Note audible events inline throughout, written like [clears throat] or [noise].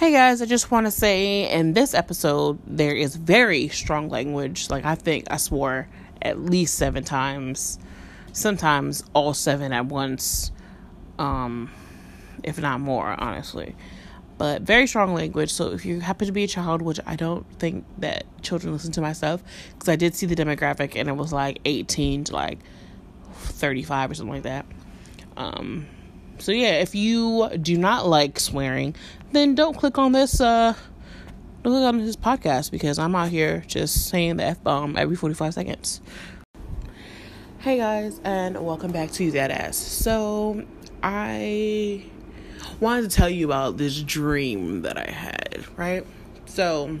Hey guys, I just want to say in this episode, there is very strong language. Like, I think I swore at least seven times, sometimes all seven at once, um, if not more, honestly. But very strong language. So, if you happen to be a child, which I don't think that children listen to my stuff, because I did see the demographic and it was like 18 to like 35 or something like that. Um, so yeah, if you do not like swearing, then don't click on this uh don't click on this podcast because I'm out here just saying the F bomb every 45 seconds. Hey guys, and welcome back to That Ass. So I wanted to tell you about this dream that I had, right? So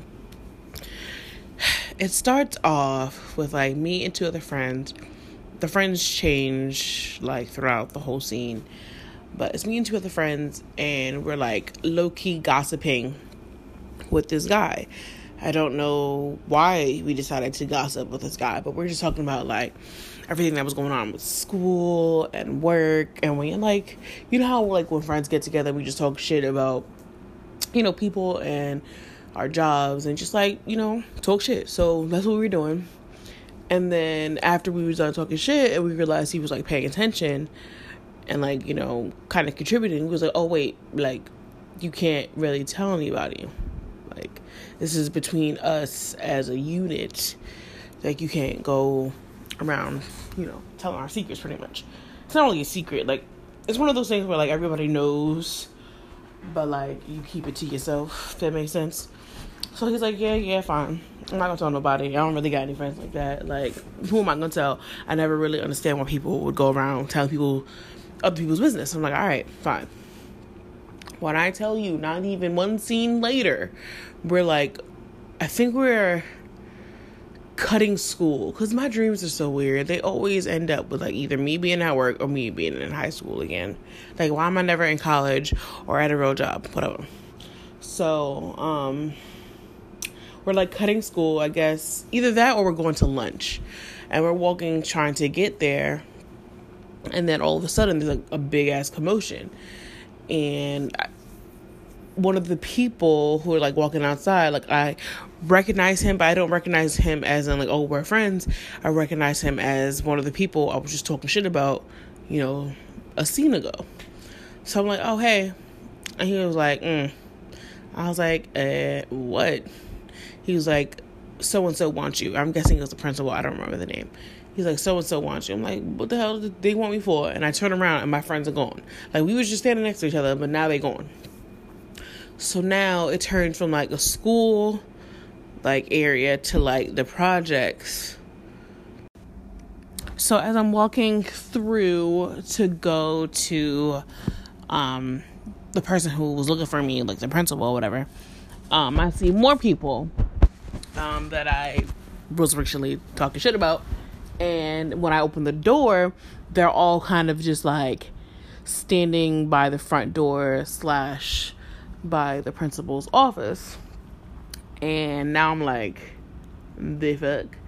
it starts off with like me and two other friends. The friends change like throughout the whole scene but it's me and two other friends, and we're like low key gossiping with this guy. I don't know why we decided to gossip with this guy, but we're just talking about like everything that was going on with school and work, and we like you know how like when friends get together, we just talk shit about you know people and our jobs and just like you know talk shit. So that's what we were doing. And then after we was done talking shit, and we realized he was like paying attention and like you know kind of contributing He was like oh wait like you can't really tell anybody. Like this is between us as a unit. Like you can't go around you know telling our secrets pretty much. It's not really a secret. Like it's one of those things where like everybody knows but like you keep it to yourself. If that makes sense. So he's like yeah yeah fine. I'm not gonna tell nobody. I don't really got any friends like that. Like who am i gonna tell? I never really understand why people would go around telling people other people's business. I'm like, all right, fine. When I tell you, not even one scene later, we're like, I think we're cutting school because my dreams are so weird. They always end up with like either me being at work or me being in high school again. Like, why am I never in college or at a real job? Whatever. So, um, we're like cutting school, I guess. Either that or we're going to lunch. And we're walking, trying to get there and then all of a sudden there's a, a big ass commotion. And I, one of the people who are like walking outside like i recognize him but i don't recognize him as in like oh we're friends. I recognize him as one of the people i was just talking shit about you know a scene ago. So i'm like oh hey. And he was like mm. i was like uh what? He was like so and so wants you. I'm guessing it was the principal. I don't remember the name He's like, so and so wants you. I'm like, what the hell did they want me for? And I turn around and my friends are gone. Like we was just standing next to each other, but now they're gone. So now it turned from like a school like area to like the projects. So as I'm walking through to go to um the person who was looking for me, like the principal or whatever, um, I see more people um that I was originally talking shit about and when I open the door, they're all kind of just like standing by the front door slash by the principal's office. And now I'm like, the fuck.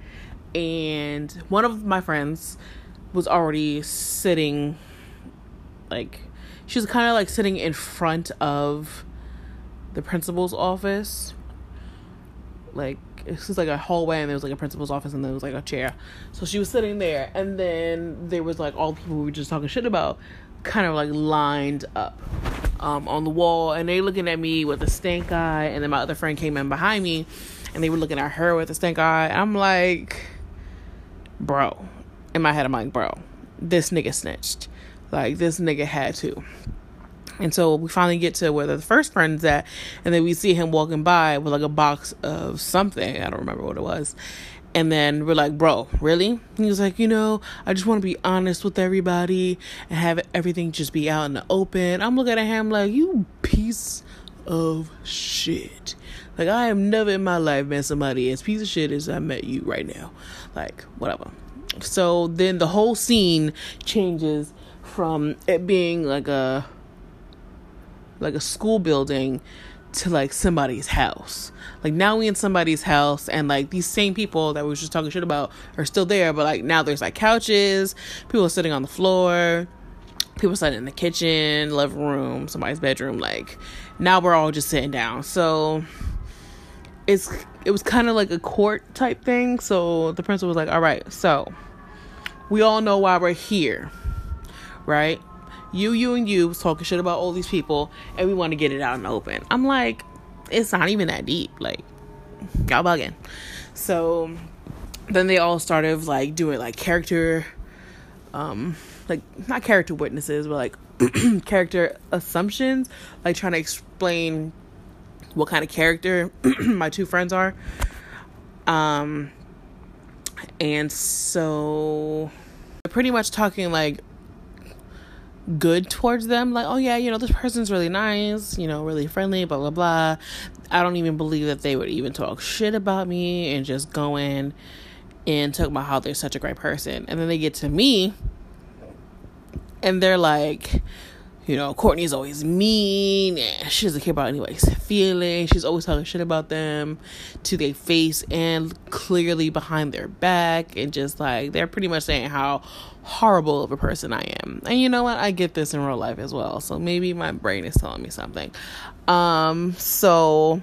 And one of my friends was already sitting like she was kind of like sitting in front of the principal's office like it was like a hallway and there was like a principal's office and there was like a chair. So she was sitting there and then there was like all the people we were just talking shit about kind of like lined up um, on the wall and they looking at me with a stink eye and then my other friend came in behind me and they were looking at her with a stink eye. I'm like, bro. In my head, I'm like, bro, this nigga snitched. Like this nigga had to. And so we finally get to where the first friend's at, and then we see him walking by with like a box of something. I don't remember what it was. And then we're like, bro, really? He was like, you know, I just want to be honest with everybody and have everything just be out in the open. I'm looking at him like, you piece of shit. Like, I have never in my life met somebody as piece of shit as I met you right now. Like, whatever. So then the whole scene changes from it being like a like a school building to like somebody's house. Like now we in somebody's house and like these same people that we were just talking shit about are still there, but like now there's like couches, people sitting on the floor. people sitting in the kitchen, living room, somebody's bedroom. Like now we're all just sitting down. So it's it was kind of like a court type thing. So the principal was like, "All right, so we all know why we're here, right? You, you, and you was talking shit about all these people, and we want to get it out in the open." I'm like, it's not even that deep. Like y'all bugging. So then they all started like doing like character, um, like not character witnesses, but like [clears throat] character assumptions, like trying to explain what kind of character [clears throat] my two friends are. Um, and so pretty much talking like good towards them. Like oh yeah you know this person's really nice you know really friendly blah blah blah. I don't even believe that they would even talk shit about me and just go in and talk about how they're such a great person. And then they get to me and they're like you know, Courtney's always mean. She doesn't care about anybody's feelings. She's always talking shit about them to their face and clearly behind their back. And just like, they're pretty much saying how horrible of a person I am. And you know what? I get this in real life as well. So maybe my brain is telling me something. Um, so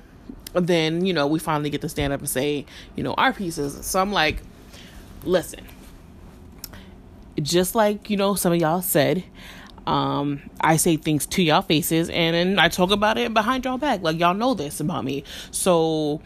then, you know, we finally get to stand up and say, you know, our pieces. So I'm like, listen, just like, you know, some of y'all said, um, I say things to y'all faces and then I talk about it behind y'all back. Like y'all know this about me. So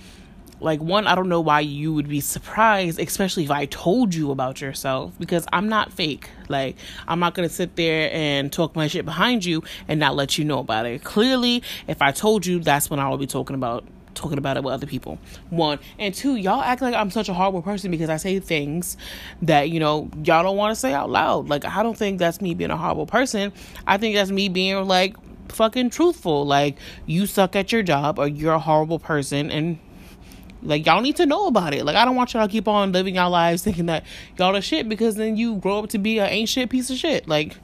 like one, I don't know why you would be surprised, especially if I told you about yourself, because I'm not fake. Like I'm not gonna sit there and talk my shit behind you and not let you know about it. Clearly, if I told you, that's when I will be talking about talking about it with other people. One and two, y'all act like I'm such a horrible person because I say things that you know y'all don't want to say out loud. Like I don't think that's me being a horrible person. I think that's me being like fucking truthful. Like you suck at your job or you're a horrible person and like y'all need to know about it. Like I don't want y'all to keep on living y'all lives [laughs] thinking that y'all are shit because then you grow up to be an ain't shit piece of shit. Like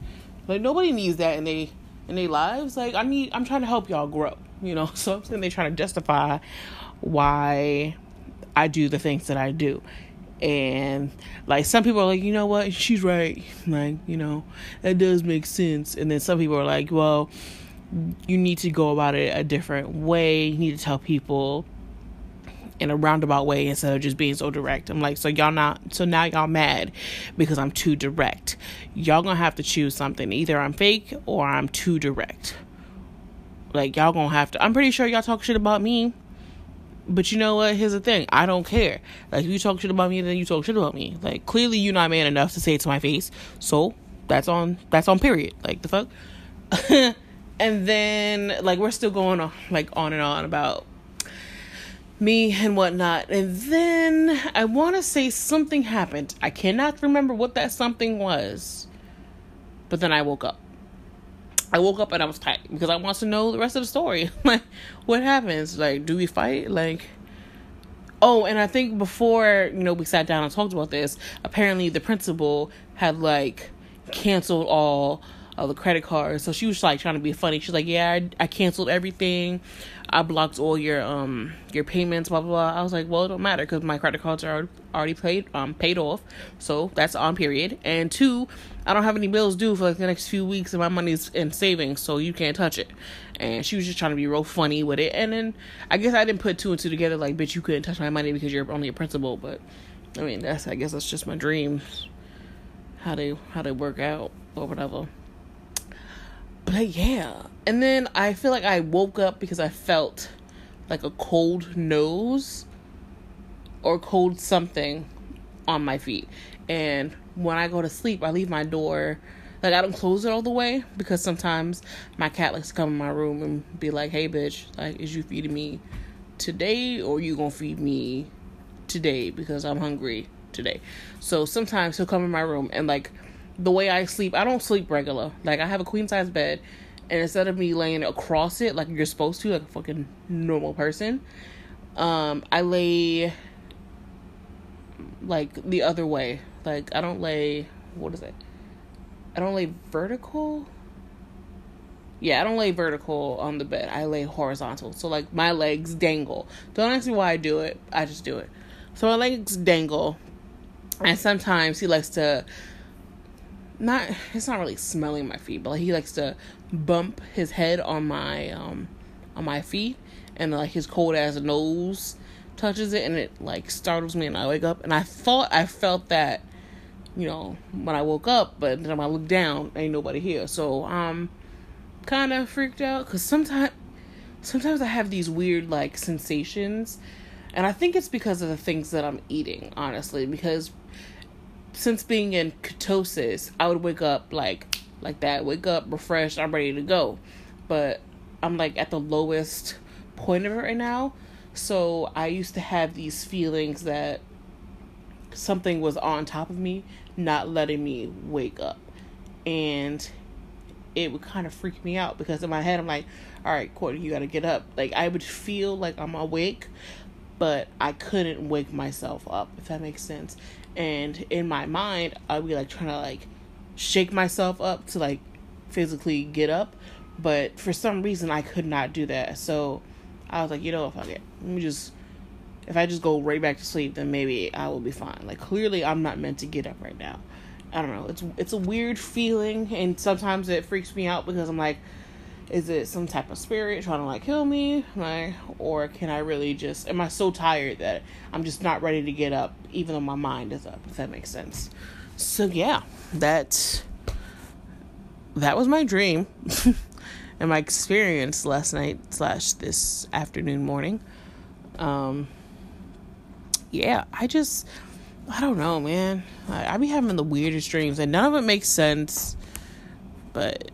like nobody needs that in they in their lives. Like I need I'm trying to help y'all grow you know. [laughs] So I'm saying they trying to justify why I do the things that I do. And like some people are like, you know what, she's right. [laughs] Like, you know, that does make sense. And then some people are like, well, you need to go about it a different way. You need to tell people in a roundabout way instead of just being so direct. I'm like, so y'all not, so now y'all mad because I'm too direct. Y'all gonna have to choose something. Either I'm fake or I'm too direct. Like y'all gonna have to. I'm pretty sure y'all talk shit about me. But you know what? Here's the thing. I don't care. Like you talk shit about me, then you talk shit about me. Like clearly you're not man enough to say it to my face. So that's on. That's on. Period. Like the fuck. [laughs] and then like we're still going on like on and on about me and whatnot. And then I want to say something happened. I cannot remember what that something was. But then I woke up. I woke up and I was tight because I want to know the rest of the story. [laughs] like, what happens? Like, do we fight? Like, oh, and I think before you know we sat down and talked about this, apparently the principal had like canceled all of the credit cards. So she was like trying to be funny. She's like, "Yeah, I, I canceled everything. I blocked all your um your payments, blah blah blah." I was like, "Well, it don't matter because my credit cards are already paid um paid off, so that's on period." And two, I don't have any bills due for like the next few weeks, and my money's in savings, so you can't touch it. And she was just trying to be real funny with it. And then I guess I didn't put two and two together, like, bitch, you couldn't touch my money because you're only a principal. But I mean, that's I guess that's just my dreams, how they how they work out or whatever. But yeah, and then I feel like I woke up because I felt like a cold nose or cold something on my feet. And when I go to sleep, I leave my door like I don't close it all the way because sometimes my cat likes to come in my room and be like, "Hey, bitch, like, is you feeding me today or you gonna feed me today because I'm hungry today?" So sometimes he'll come in my room and like the way I sleep, I don't sleep regular. Like I have a queen size bed, and instead of me laying across it like you're supposed to, like a fucking normal person, um, I lay like the other way. Like I don't lay what is it? I don't lay vertical. Yeah, I don't lay vertical on the bed. I lay horizontal. So like my legs dangle. Don't ask me why I do it. I just do it. So my legs dangle. And sometimes he likes to not it's not really smelling my feet, but like he likes to bump his head on my um on my feet and like his cold ass nose touches it and it like startles me and I wake up and I thought I felt that you know when I woke up but then when I look down ain't nobody here. So um kind of freaked out cuz sometimes sometimes I have these weird like sensations and I think it's because of the things that I'm eating honestly because since being in ketosis I would wake up like like that wake up refreshed I'm ready to go but I'm like at the lowest point of it right now so I used to have these feelings that something was on top of me, not letting me wake up. And it would kind of freak me out because in my head I'm like, all right, Courtney, you got to get up. Like I would feel like I'm awake, but I couldn't wake myself up, if that makes sense. And in my mind, I'd be like trying to like shake myself up to like physically get up, but for some reason I could not do that. So I was like, you know, fuck it. Let me just if I just go right back to sleep, then maybe I will be fine. Like clearly I'm not meant to get up right now. I don't know. It's it's a weird feeling and sometimes it freaks me out because I'm like is it some type of spirit trying to like kill me? Like or can I really just am I so tired that I'm just not ready to get up even though my mind is up, if that makes sense. So yeah, that that was my dream. [laughs] and my experience last night slash this afternoon morning. Um, yeah, I just I don't know, man. I, I be having the weirdest dreams, and none of it makes sense. But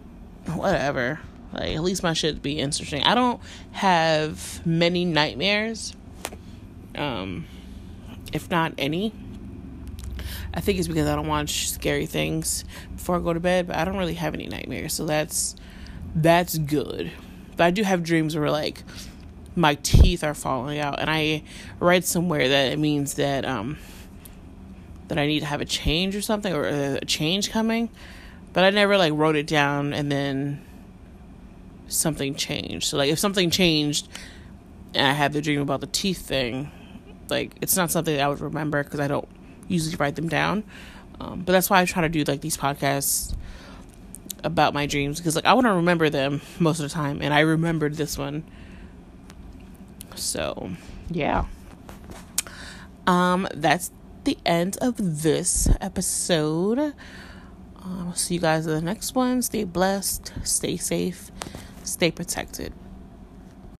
whatever. Like at least my shit be interesting. I don't have many nightmares. Um, if not any. I think it's because I don't watch scary things before I go to bed, but I don't really have any nightmares, so that's that's good. But I do have dreams where like my teeth are falling out, and I read somewhere that it means that um that I need to have a change or something or a change coming, but I never like wrote it down and then something changed. So like if something changed and I had the dream about the teeth thing, like it's not something I would remember because I don't usually write them down. Um, but that's why I try to do like these podcasts about my dreams because like I want to remember them most of the time and I remembered this one. So, yeah. Um that's the end of this episode. Um, I'll see you guys in the next one. Stay blessed, stay safe, stay protected.